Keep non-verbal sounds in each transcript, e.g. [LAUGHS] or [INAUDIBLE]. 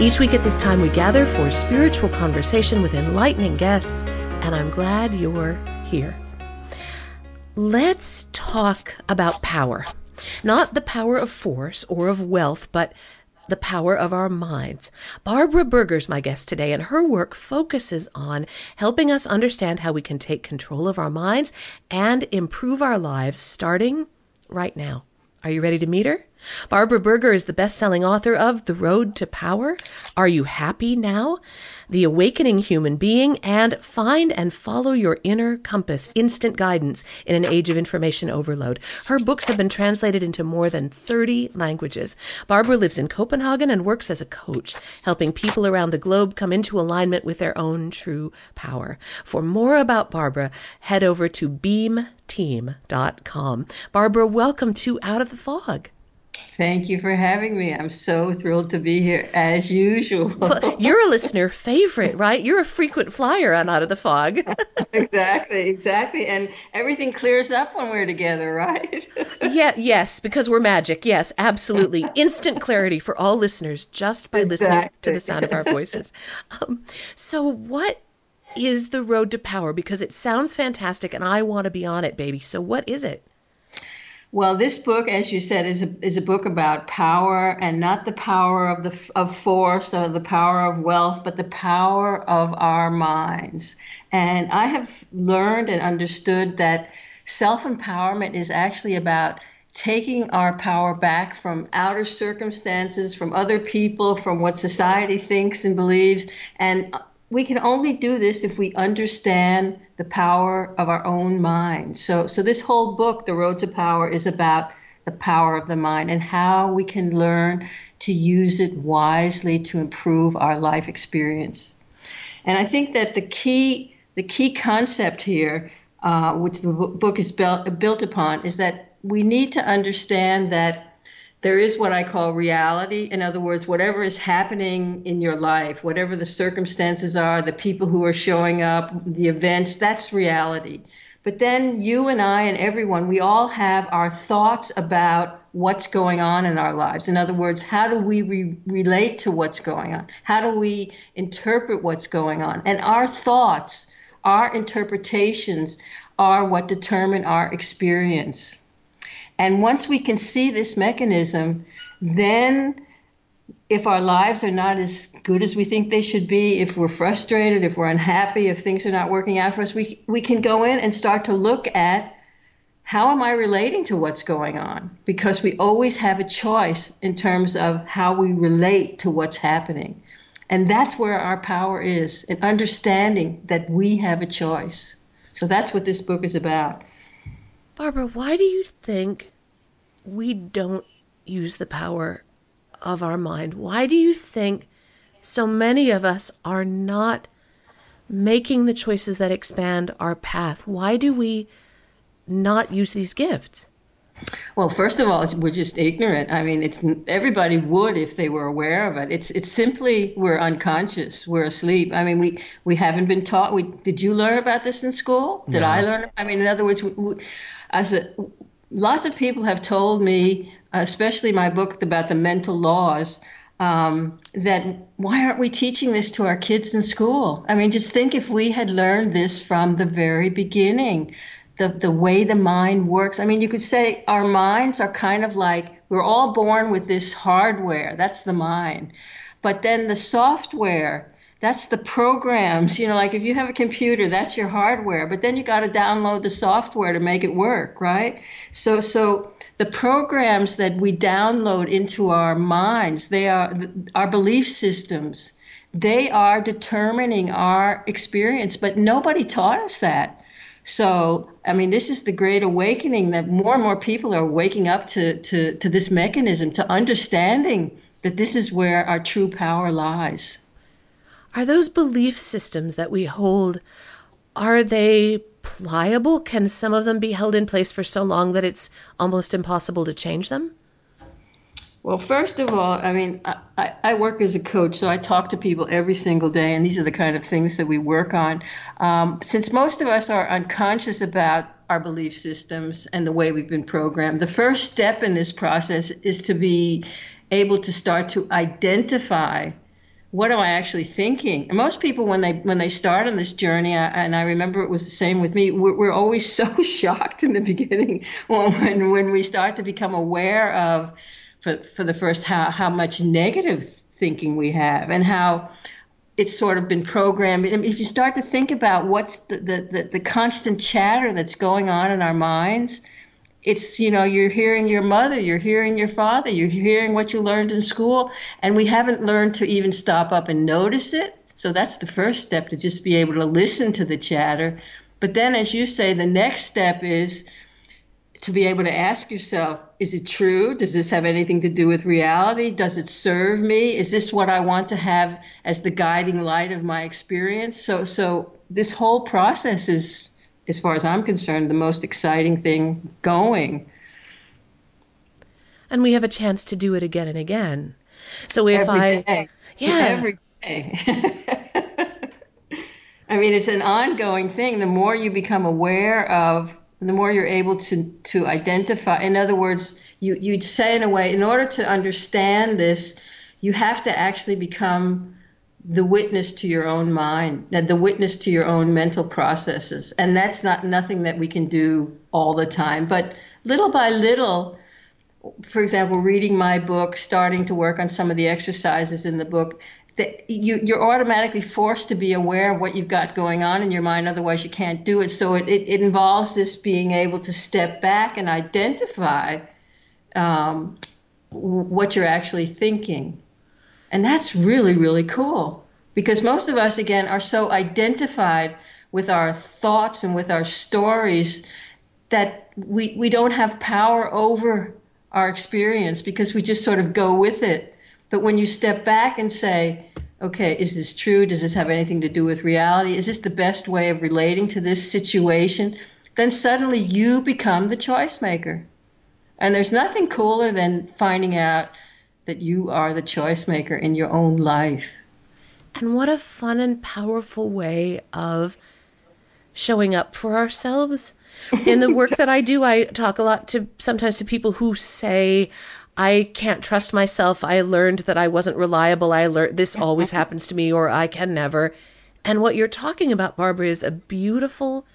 Each week at this time, we gather for spiritual conversation with enlightening guests, and I'm glad you're here. Let's talk about power. Not the power of force or of wealth, but the power of our minds. Barbara Berger's my guest today, and her work focuses on helping us understand how we can take control of our minds and improve our lives starting right now. Are you ready to meet her? Barbara Berger is the best selling author of The Road to Power. Are You Happy Now? The Awakening Human Being and Find and Follow Your Inner Compass Instant Guidance in an Age of Information Overload. Her books have been translated into more than 30 languages. Barbara lives in Copenhagen and works as a coach, helping people around the globe come into alignment with their own true power. For more about Barbara, head over to beamteam.com. Barbara, welcome to Out of the Fog. Thank you for having me. I'm so thrilled to be here as usual. well, you're a listener favorite, right? You're a frequent flyer on Out of the Fog. [LAUGHS] exactly, exactly. And everything clears up when we're together, right? [LAUGHS] yeah, yes, because we're magic. Yes, absolutely. Instant clarity for all listeners just by exactly. listening to the sound of our voices. Um, so, what is the road to power? Because it sounds fantastic and I want to be on it, baby. So, what is it? Well, this book, as you said, is a, is a book about power and not the power of the of force or the power of wealth, but the power of our minds. And I have learned and understood that self empowerment is actually about taking our power back from outer circumstances, from other people, from what society thinks and believes, and we can only do this if we understand the power of our own mind. So, so this whole book, The Road to Power, is about the power of the mind and how we can learn to use it wisely to improve our life experience. And I think that the key, the key concept here, uh, which the book is built, built upon, is that we need to understand that there is what I call reality. In other words, whatever is happening in your life, whatever the circumstances are, the people who are showing up, the events, that's reality. But then you and I and everyone, we all have our thoughts about what's going on in our lives. In other words, how do we re- relate to what's going on? How do we interpret what's going on? And our thoughts, our interpretations are what determine our experience. And once we can see this mechanism, then if our lives are not as good as we think they should be, if we're frustrated, if we're unhappy, if things are not working out for us, we, we can go in and start to look at how am I relating to what's going on? Because we always have a choice in terms of how we relate to what's happening. And that's where our power is in understanding that we have a choice. So that's what this book is about. Barbara, why do you think we don't use the power of our mind? Why do you think so many of us are not making the choices that expand our path? Why do we not use these gifts? Well, first of all, we're just ignorant. I mean, it's everybody would if they were aware of it. It's it's simply we're unconscious. We're asleep. I mean, we we haven't been taught. We did you learn about this in school? Did I learn? I mean, in other words, we, we, as a, lots of people have told me, especially my book about the mental laws. Um, that why aren't we teaching this to our kids in school? I mean, just think if we had learned this from the very beginning the, the way the mind works. I mean, you could say our minds are kind of like we're all born with this hardware, that's the mind. But then the software, that's the programs. You know, like if you have a computer, that's your hardware, but then you got to download the software to make it work, right? So, so the programs that we download into our minds, they are our belief systems. They are determining our experience, but nobody taught us that. So, I mean, this is the great awakening that more and more people are waking up to, to, to this mechanism, to understanding that this is where our true power lies. Are those belief systems that we hold, are they pliable? Can some of them be held in place for so long that it's almost impossible to change them? Well, first of all, I mean, I, I, work as a coach, so I talk to people every single day, and these are the kind of things that we work on. Um, since most of us are unconscious about our belief systems and the way we've been programmed, the first step in this process is to be able to start to identify what am I actually thinking? And most people, when they when they start on this journey, I, and I remember it was the same with me. We're, we're always [LAUGHS] so shocked in the beginning [LAUGHS] when when we start to become aware of for, for the first how, how much negative thinking we have and how it's sort of been programmed. If you start to think about what's the, the, the, the constant chatter that's going on in our minds, it's you know you're hearing your mother you're hearing your father you're hearing what you learned in school and we haven't learned to even stop up and notice it so that's the first step to just be able to listen to the chatter but then as you say the next step is to be able to ask yourself is it true? Does this have anything to do with reality? Does it serve me? Is this what i want to have as the guiding light of my experience? So so this whole process is as far as i'm concerned the most exciting thing going. And we have a chance to do it again and again. So if every i day. yeah. Every day. [LAUGHS] I mean it's an ongoing thing. The more you become aware of the more you're able to to identify in other words you you'd say in a way in order to understand this you have to actually become the witness to your own mind uh, the witness to your own mental processes. And that's not nothing that we can do all the time. But little by little for example reading my book starting to work on some of the exercises in the book that you, you're automatically forced to be aware of what you've got going on in your mind otherwise you can't do it. So it, it, it involves this being able to step back and identify um, what you're actually thinking. And that's really really cool because most of us again are so identified with our thoughts and with our stories that we, we don't have power over our experience because we just sort of go with it but when you step back and say, okay, is this true? Does this have anything to do with reality? Is this the best way of relating to this situation? Then suddenly you become the choice maker. And there's nothing cooler than finding out that you are the choice maker in your own life. And what a fun and powerful way of showing up for ourselves. In the work [LAUGHS] that I do, I talk a lot to sometimes to people who say, I can't trust myself. I learned that I wasn't reliable. I learned this [LAUGHS] always happens to me or I can never. And what you're talking about, Barbara, is a beautiful,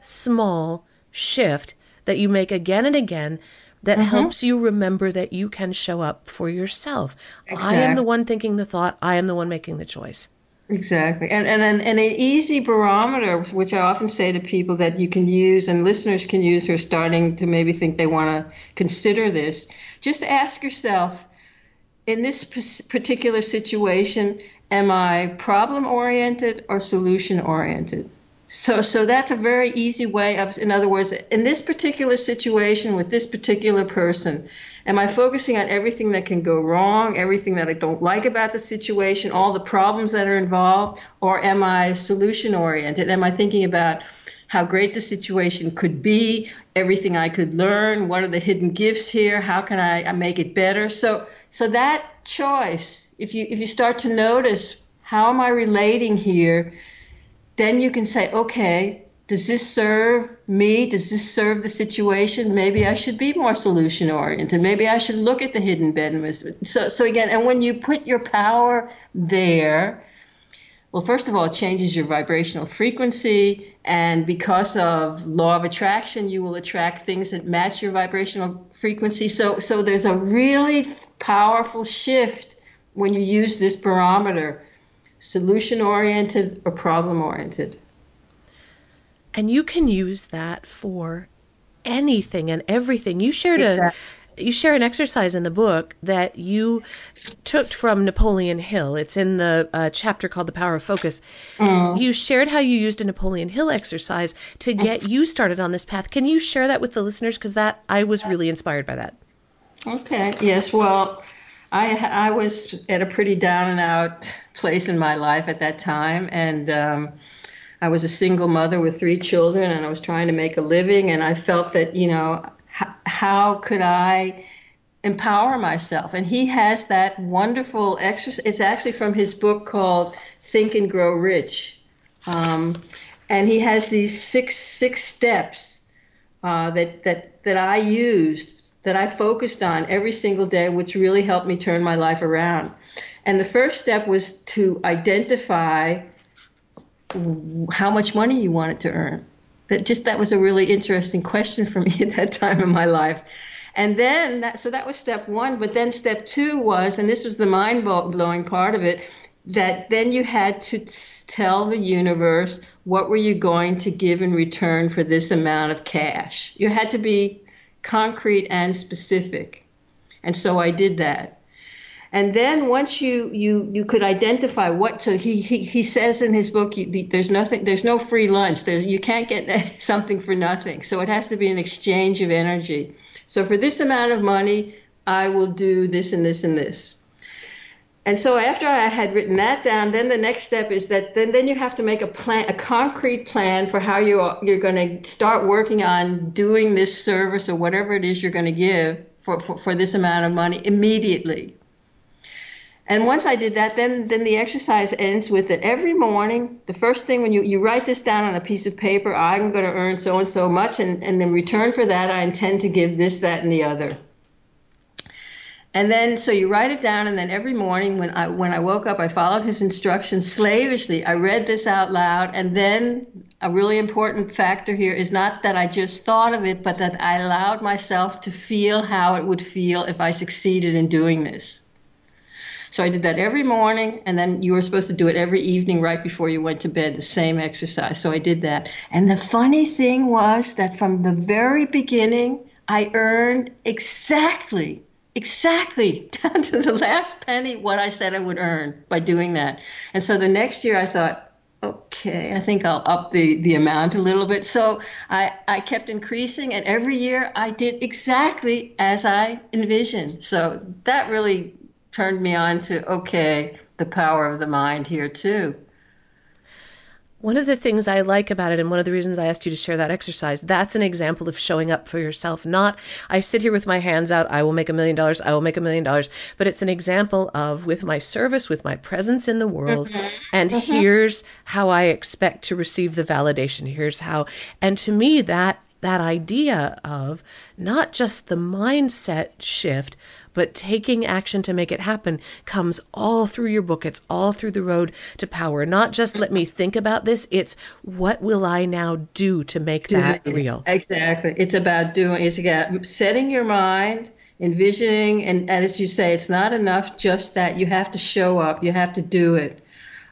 small shift that you make again and again that mm-hmm. helps you remember that you can show up for yourself. Exactly. I am the one thinking the thought, I am the one making the choice. Exactly. And, and, and, an easy barometer, which I often say to people that you can use and listeners can use who are starting to maybe think they want to consider this, just ask yourself in this particular situation, am I problem oriented or solution oriented? So, so that's a very easy way of, in other words, in this particular situation with this particular person, Am I focusing on everything that can go wrong, everything that I don't like about the situation, all the problems that are involved, or am I solution oriented? Am I thinking about how great the situation could be, everything I could learn, what are the hidden gifts here, how can I make it better? So so that choice, if you if you start to notice how am I relating here, then you can say, okay, does this serve me? Does this serve the situation? Maybe I should be more solution oriented. Maybe I should look at the hidden benefits. So, so again, and when you put your power there, well, first of all, it changes your vibrational frequency, and because of law of attraction, you will attract things that match your vibrational frequency. So, so there's a really powerful shift when you use this barometer: solution oriented or problem oriented. And you can use that for anything and everything. You shared exactly. a you share an exercise in the book that you took from Napoleon Hill. It's in the uh, chapter called The Power of Focus. Mm. You shared how you used a Napoleon Hill exercise to get you started on this path. Can you share that with the listeners? Because that I was really inspired by that. Okay. Yes. Well, I I was at a pretty down and out place in my life at that time, and um, I was a single mother with three children, and I was trying to make a living, and I felt that you know h- how could I empower myself? And he has that wonderful exercise. It's actually from his book called Think and Grow Rich, um, and he has these six six steps uh, that that that I used that I focused on every single day, which really helped me turn my life around. And the first step was to identify how much money you wanted to earn. That just that was a really interesting question for me at that time in my life. And then that, so that was step one. But then step two was, and this was the mind blowing part of it, that then you had to tell the universe what were you going to give in return for this amount of cash. You had to be concrete and specific. And so I did that. And then once you you you could identify what so he he, he says in his book you, there's nothing there's no free lunch there you can't get [LAUGHS] something for nothing so it has to be an exchange of energy so for this amount of money I will do this and this and this and so after I had written that down, then the next step is that then, then you have to make a plan, a concrete plan for how you are, you're going to start working on doing this service or whatever it is you're going to give for, for, for this amount of money immediately. And once I did that, then then the exercise ends with that every morning, the first thing when you, you write this down on a piece of paper, I'm going to earn so and so much, and, and in return for that, I intend to give this, that, and the other. And then, so you write it down, and then every morning when I when I woke up, I followed his instructions slavishly. I read this out loud, and then a really important factor here is not that I just thought of it, but that I allowed myself to feel how it would feel if I succeeded in doing this. So I did that every morning, and then you were supposed to do it every evening right before you went to bed, the same exercise. So I did that. And the funny thing was that from the very beginning, I earned exactly exactly [LAUGHS] down to the last penny what I said I would earn by doing that. And so the next year I thought, okay, I think I'll up the, the amount a little bit. So I, I kept increasing, and every year I did exactly as I envisioned. So that really turned me on to, okay, the power of the mind here too. One of the things I like about it, and one of the reasons I asked you to share that exercise, that's an example of showing up for yourself. Not, I sit here with my hands out, I will make a million dollars, I will make a million dollars, but it's an example of with my service, with my presence in the world, mm-hmm. and mm-hmm. here's how I expect to receive the validation. Here's how, and to me, that that idea of not just the mindset shift, but taking action to make it happen comes all through your book. It's all through the road to power. Not just let me think about this, it's what will I now do to make that real? Exactly. It's about doing, it's about setting your mind envisioning and, and, as you say it's not enough just that you have to show up you have to do it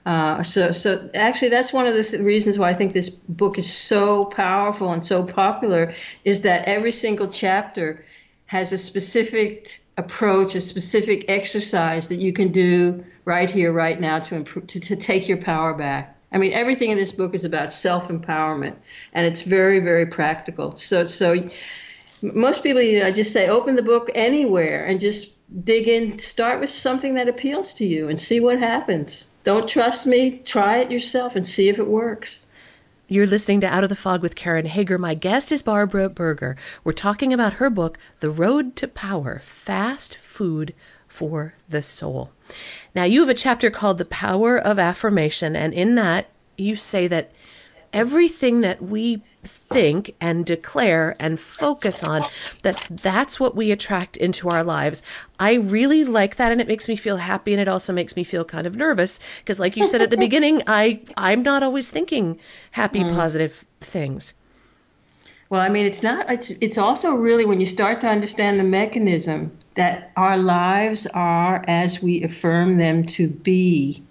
uh, so, so actually, that's one of the th- reasons why I think this book is so powerful and so popular. Is that every single chapter has a specific approach, a specific exercise that you can do right here, right now, to improve, to, to take your power back. I mean, everything in this book is about self empowerment, and it's very, very practical. So, so most people, you know, I just say open the book anywhere and just dig in. Start with something that appeals to you and see what happens. Don't trust me? Try it yourself and see if it works. You're listening to Out of the Fog with Karen Hager. My guest is Barbara Berger. We're talking about her book, The Road to Power Fast Food for the Soul. Now, you have a chapter called The Power of Affirmation, and in that, you say that everything that we think and declare and focus on that's that's what we attract into our lives. I really like that and it makes me feel happy and it also makes me feel kind of nervous because like you said at the [LAUGHS] beginning i i'm not always thinking happy mm. positive things. Well i mean it's not it's it's also really when you start to understand the mechanism that our lives are as we affirm them to be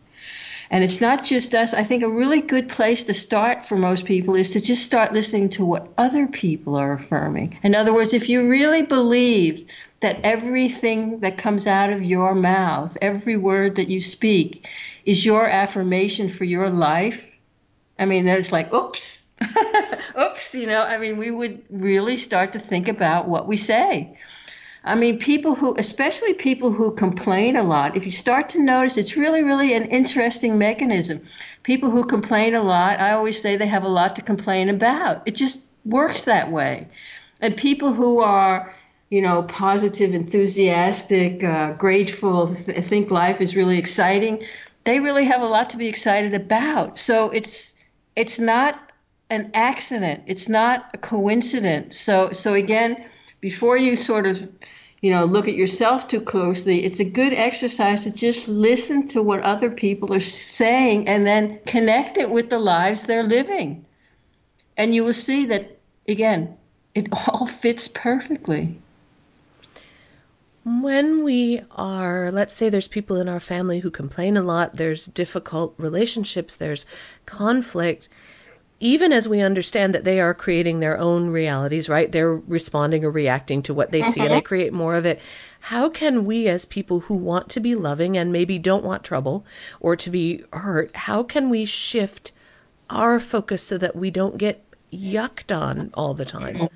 and it's not just us. I think a really good place to start for most people is to just start listening to what other people are affirming. In other words, if you really believe that everything that comes out of your mouth, every word that you speak, is your affirmation for your life, I mean, there's like, oops, [LAUGHS] oops, you know, I mean, we would really start to think about what we say. I mean, people who, especially people who complain a lot, if you start to notice, it's really, really an interesting mechanism. People who complain a lot, I always say they have a lot to complain about. It just works that way. And people who are, you know, positive, enthusiastic, uh, grateful, th- think life is really exciting, they really have a lot to be excited about. So it's it's not an accident. It's not a coincidence. So so again, before you sort of you know look at yourself too closely it's a good exercise to just listen to what other people are saying and then connect it with the lives they're living. And you will see that again it [LAUGHS] all fits perfectly. When we are let's say there's people in our family who complain a lot there's difficult relationships there's conflict even as we understand that they are creating their own realities, right? They're responding or reacting to what they see and they mm-hmm. create more of it. How can we, as people who want to be loving and maybe don't want trouble or to be hurt, how can we shift our focus so that we don't get yucked on all the time?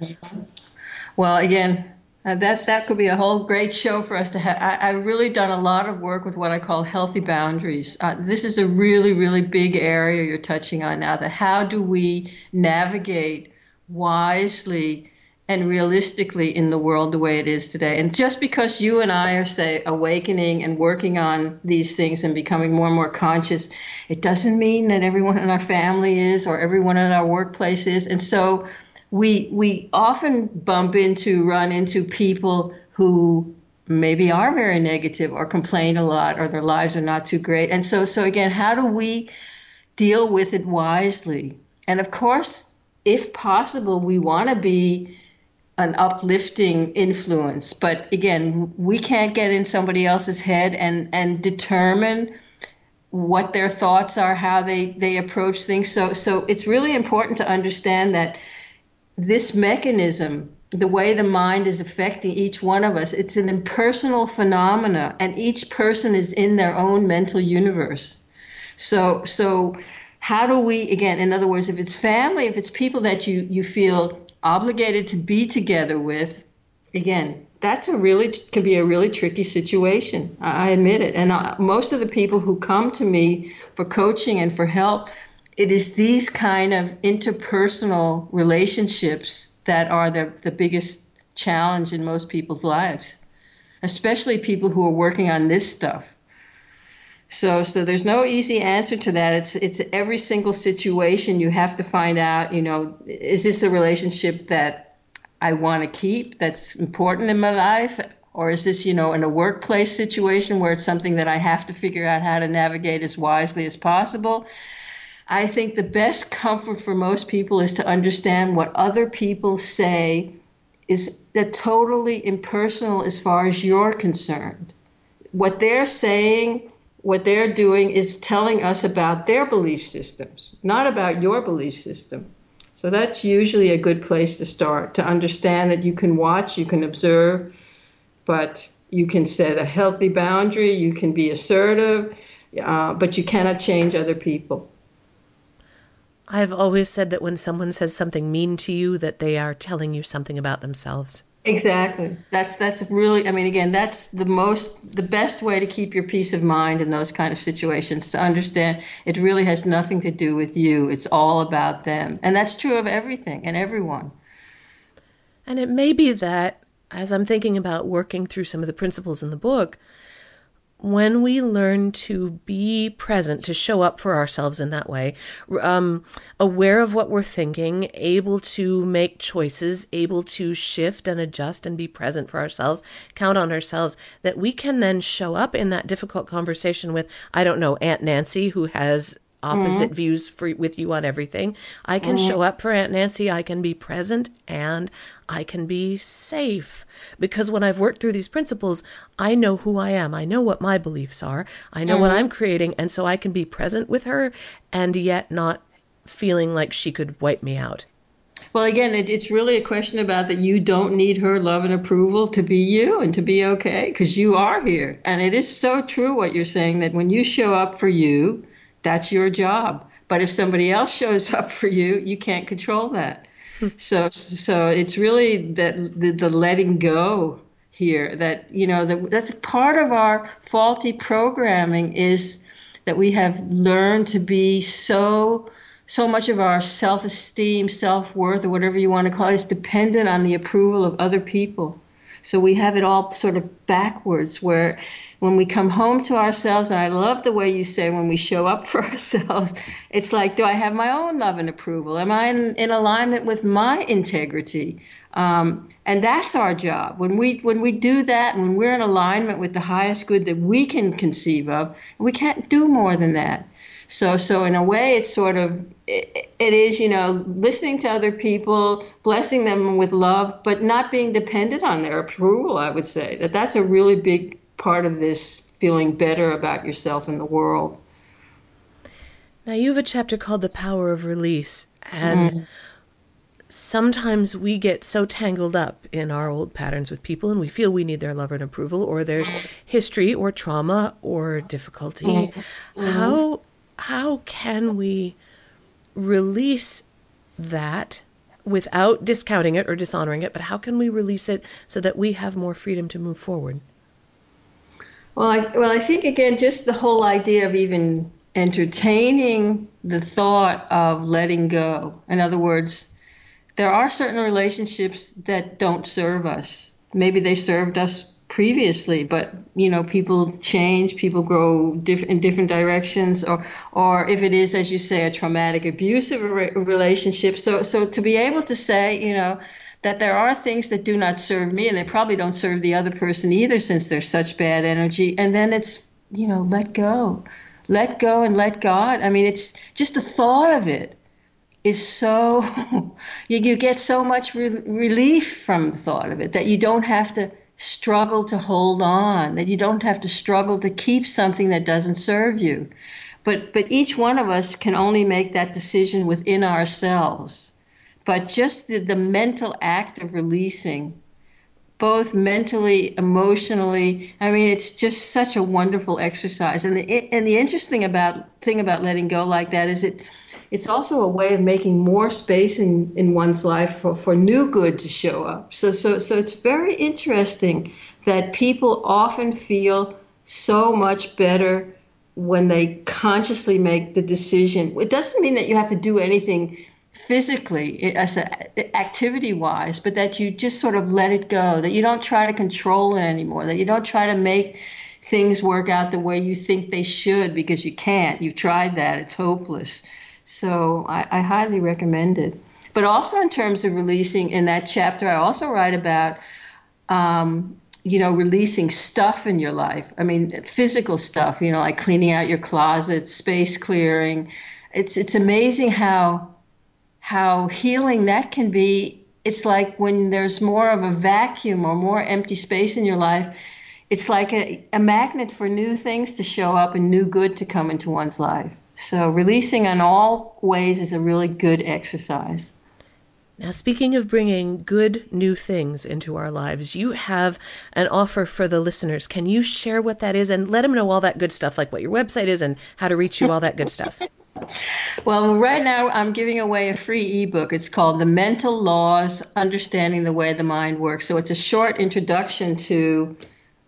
Well, again, uh, that that could be a whole great show for us to have. I, have really done a lot of work with what I call healthy boundaries. Uh, this is a really, really big area you're touching on now. That how do we navigate wisely and realistically in the world the way it is today? And just because you and I are say awakening and working on these things and becoming more and more conscious, it doesn't mean that everyone in our family is or everyone in our workplace is. And so we we often bump into run into people who maybe are very negative or complain a lot or their lives are not too great. And so so again how do we deal with it wisely? And of course if possible we want to be an uplifting influence. But again we can't get in somebody else's head and and determine what their thoughts are how they they approach things. So so it's really important to understand that this mechanism, the way the mind is affecting each one of us, it's an impersonal phenomena, and each person is in their own mental universe. So, so how do we, again, in other words, if it's family, if it's people that you, you feel obligated to be together with, again, that's a really can be a really tricky situation. I admit it. And uh, most of the people who come to me for coaching and for help, it is these kind of interpersonal relationships that are the, the biggest challenge in most people's lives, especially people who are working on this stuff. So, so there's no easy answer to that. It's it's every single situation you have to find out. You know, is this a relationship that I want to keep? That's important in my life, or is this you know in a workplace situation where it's something that I have to figure out how to navigate as wisely as possible? I think the best comfort for most people is to understand what other people say is that totally impersonal as far as you're concerned. What they're saying, what they're doing is telling us about their belief systems, not about your belief system. So that's usually a good place to start to understand that you can watch, you can observe, but you can set a healthy boundary, you can be assertive, uh, but you cannot change other people. I've always said that when someone says something mean to you, that they are telling you something about themselves. Exactly. That's that's really. I mean, again, that's the most, the best way to keep your peace of mind in those kind of situations. To understand it really has nothing to do with you. It's all about them, and that's true of everything and everyone. And it may be that, as I'm thinking about working through some of the principles in the book, when we learn to be present, to show up for ourselves in that way, um, aware of what we're thinking, able to make choices, able to shift and adjust and be present for ourselves, count on ourselves, that we can then show up in that difficult conversation with, I don't know, Aunt Nancy, who has opposite mm-hmm. views for, with you on everything. I can mm-hmm. show up for Aunt Nancy. I can be present and I can be safe because when I've worked through these principles, I know who I am. I know what my beliefs are. I know mm-hmm. what I'm creating. And so I can be present with her and yet not feeling like she could wipe me out. Well, again, it, it's really a question about that you don't need her love and approval to be you and to be okay because you are here. And it is so true what you're saying that when you show up for you, that's your job. But if somebody else shows up for you, you can't control that. So, so it's really that the, the letting go here that you know that that's part of our faulty programming is that we have learned to be so so much of our self-esteem self-worth or whatever you want to call it is dependent on the approval of other people so we have it all sort of backwards where when we come home to ourselves, and I love the way you say when we show up [LAUGHS] for ourselves, it's like, do I have my own love and approval? Am I in, in alignment with my integrity? Um, and that's our job. When we when we do that, when we're in alignment with the highest good that we can conceive of, we can't do more than that. So so in a way, it's sort of it, is you know listening to other people, blessing them with love, but not being dependent on their approval. I would say that that's a really big part of this feeling better about yourself and the world. Now, you have a chapter called The Power of Release, and mm. sometimes we get so tangled up in our old patterns with people and we feel we need their love and approval, or there's history or trauma or difficulty. Mm. How, how can we release that without discounting it or dishonoring it, but how can we release it so that we have more freedom to move forward? Well, I, well, I think again, just the whole idea of even entertaining the thought of letting go. In other words, there are certain relationships that don't serve us. Maybe they served us previously, but you know, people change, people grow diff- in different directions, or or if it is, as you say, a traumatic, abusive re- relationship. So, so to be able to say, you know that there are things that do not serve me and they probably don't serve the other person either since there's such bad energy and then it's you know let go let go and let god i mean it's just the thought of it is so [LAUGHS] you, you get so much re- relief from the thought of it that you don't have to struggle to hold on that you don't have to struggle to keep something that doesn't serve you. But but each one of us can only make that decision within ourselves. But just the, the mental act of releasing both mentally emotionally i mean it's just such a wonderful exercise. And the, and the interesting about thing about letting go like that is it it's also a way of making more space in, in one's life for, for new good to show up. So so so it's very interesting that people often feel so much better when they consciously make the decision. It doesn't mean that you have to do anything physically as a, activity wise but that you just sort of let it go that you don't try to control it anymore that you don't try to make things work out the way you think they should because you can't. You've tried that. It's hopeless so i, I highly recommend it but also in terms of releasing in that chapter i also write about um, you know, releasing stuff in your life. I mean, physical stuff, you know, like cleaning out your closet, space clearing. It's it's amazing how how healing that can be. It's like when there's more of a vacuum or more empty space in your life, it's like a, a magnet for new things to show up and new good to come into one's life. So, releasing in all ways is a really good exercise. Now, speaking of bringing good new things into our lives, you have an offer for the listeners. Can you share what that is and let them know all that good stuff, like what your website is and how to reach you, all that good stuff? [LAUGHS] [LAUGHS] Well, right now I'm giving away a free ebook. It's called The Mental Laws Understanding the Way the Mind Works. So it's a short introduction to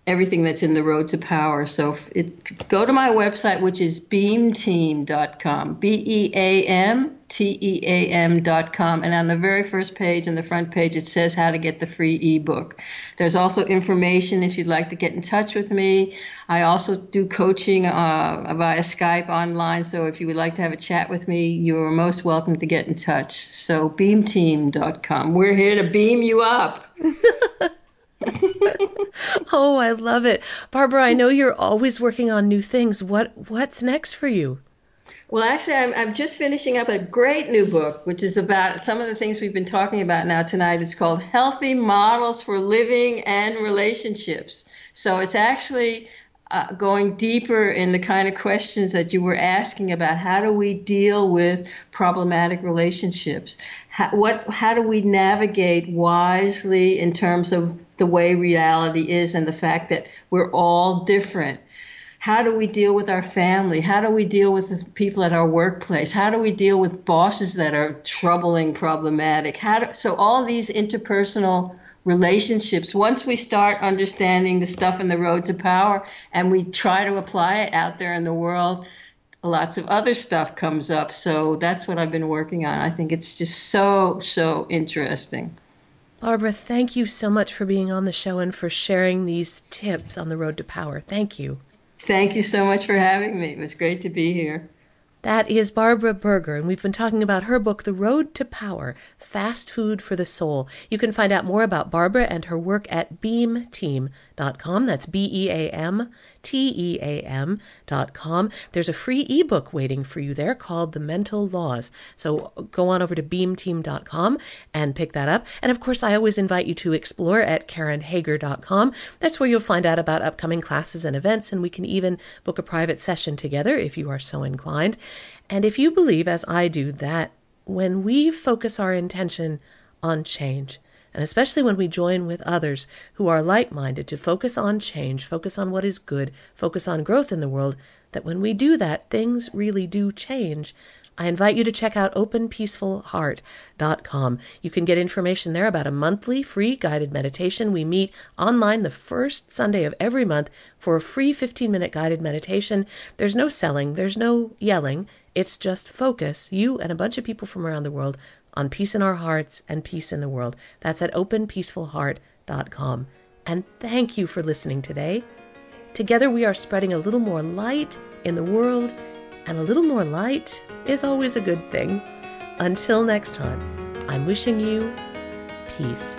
everything that's in the Road to Power. So it, go to my website, which is beamteam.com, B E A M T E A M.com. And on the very first page, on the front page, it says how to get the free ebook. There's also information if you'd like to get in touch with me. I also do coaching uh, via Skype online. So if you would like to have a chat with me, you are most welcome to get in touch. So beamteam.com. We're here to beam you up. [LAUGHS] [LAUGHS] oh, I love it. Barbara, I know you're always working on new things. What what's next for you? Well, actually, I'm, I'm just finishing up a great new book, which is about some of the things we've been talking about now tonight. It's called Healthy Models for Living and Relationships. So it's actually uh, going deeper in the kind of questions that you were asking about how do we deal with problematic relationships? How, what how do we navigate wisely in terms of the way reality is and the fact that we're all different? How do we deal with our family? How do we deal with the people at our workplace? How do we deal with bosses that are troubling problematic? How do, so all these interpersonal relationships. Once we start understanding the stuff in the roads of power and we try to apply it out there in the world, lots of other stuff comes up. So that's what I've been working on. I think it's just so, so interesting. Barbara, thank you so much for being on the show and for sharing these tips on the road to power. Thank you. Thank you so much for having me. It was great to be here. That is Barbara Berger, and we've been talking about her book, The Road to Power Fast Food for the Soul. You can find out more about Barbara and her work at beamteam.com. That's B E A M T E A M.com. There's a free ebook waiting for you there called The Mental Laws. So go on over to beamteam.com and pick that up. And of course, I always invite you to explore at KarenHager.com. That's where you'll find out about upcoming classes and events, and we can even book a private session together if you are so inclined. And if you believe, as I do, that when we focus our intention on change, and especially when we join with others who are like minded to focus on change, focus on what is good, focus on growth in the world, that when we do that, things really do change. I invite you to check out openpeacefulheart.com. You can get information there about a monthly free guided meditation. We meet online the first Sunday of every month for a free 15 minute guided meditation. There's no selling, there's no yelling. It's just focus, you and a bunch of people from around the world, on peace in our hearts and peace in the world. That's at openpeacefulheart.com. And thank you for listening today. Together we are spreading a little more light in the world, and a little more light is always a good thing. Until next time, I'm wishing you peace.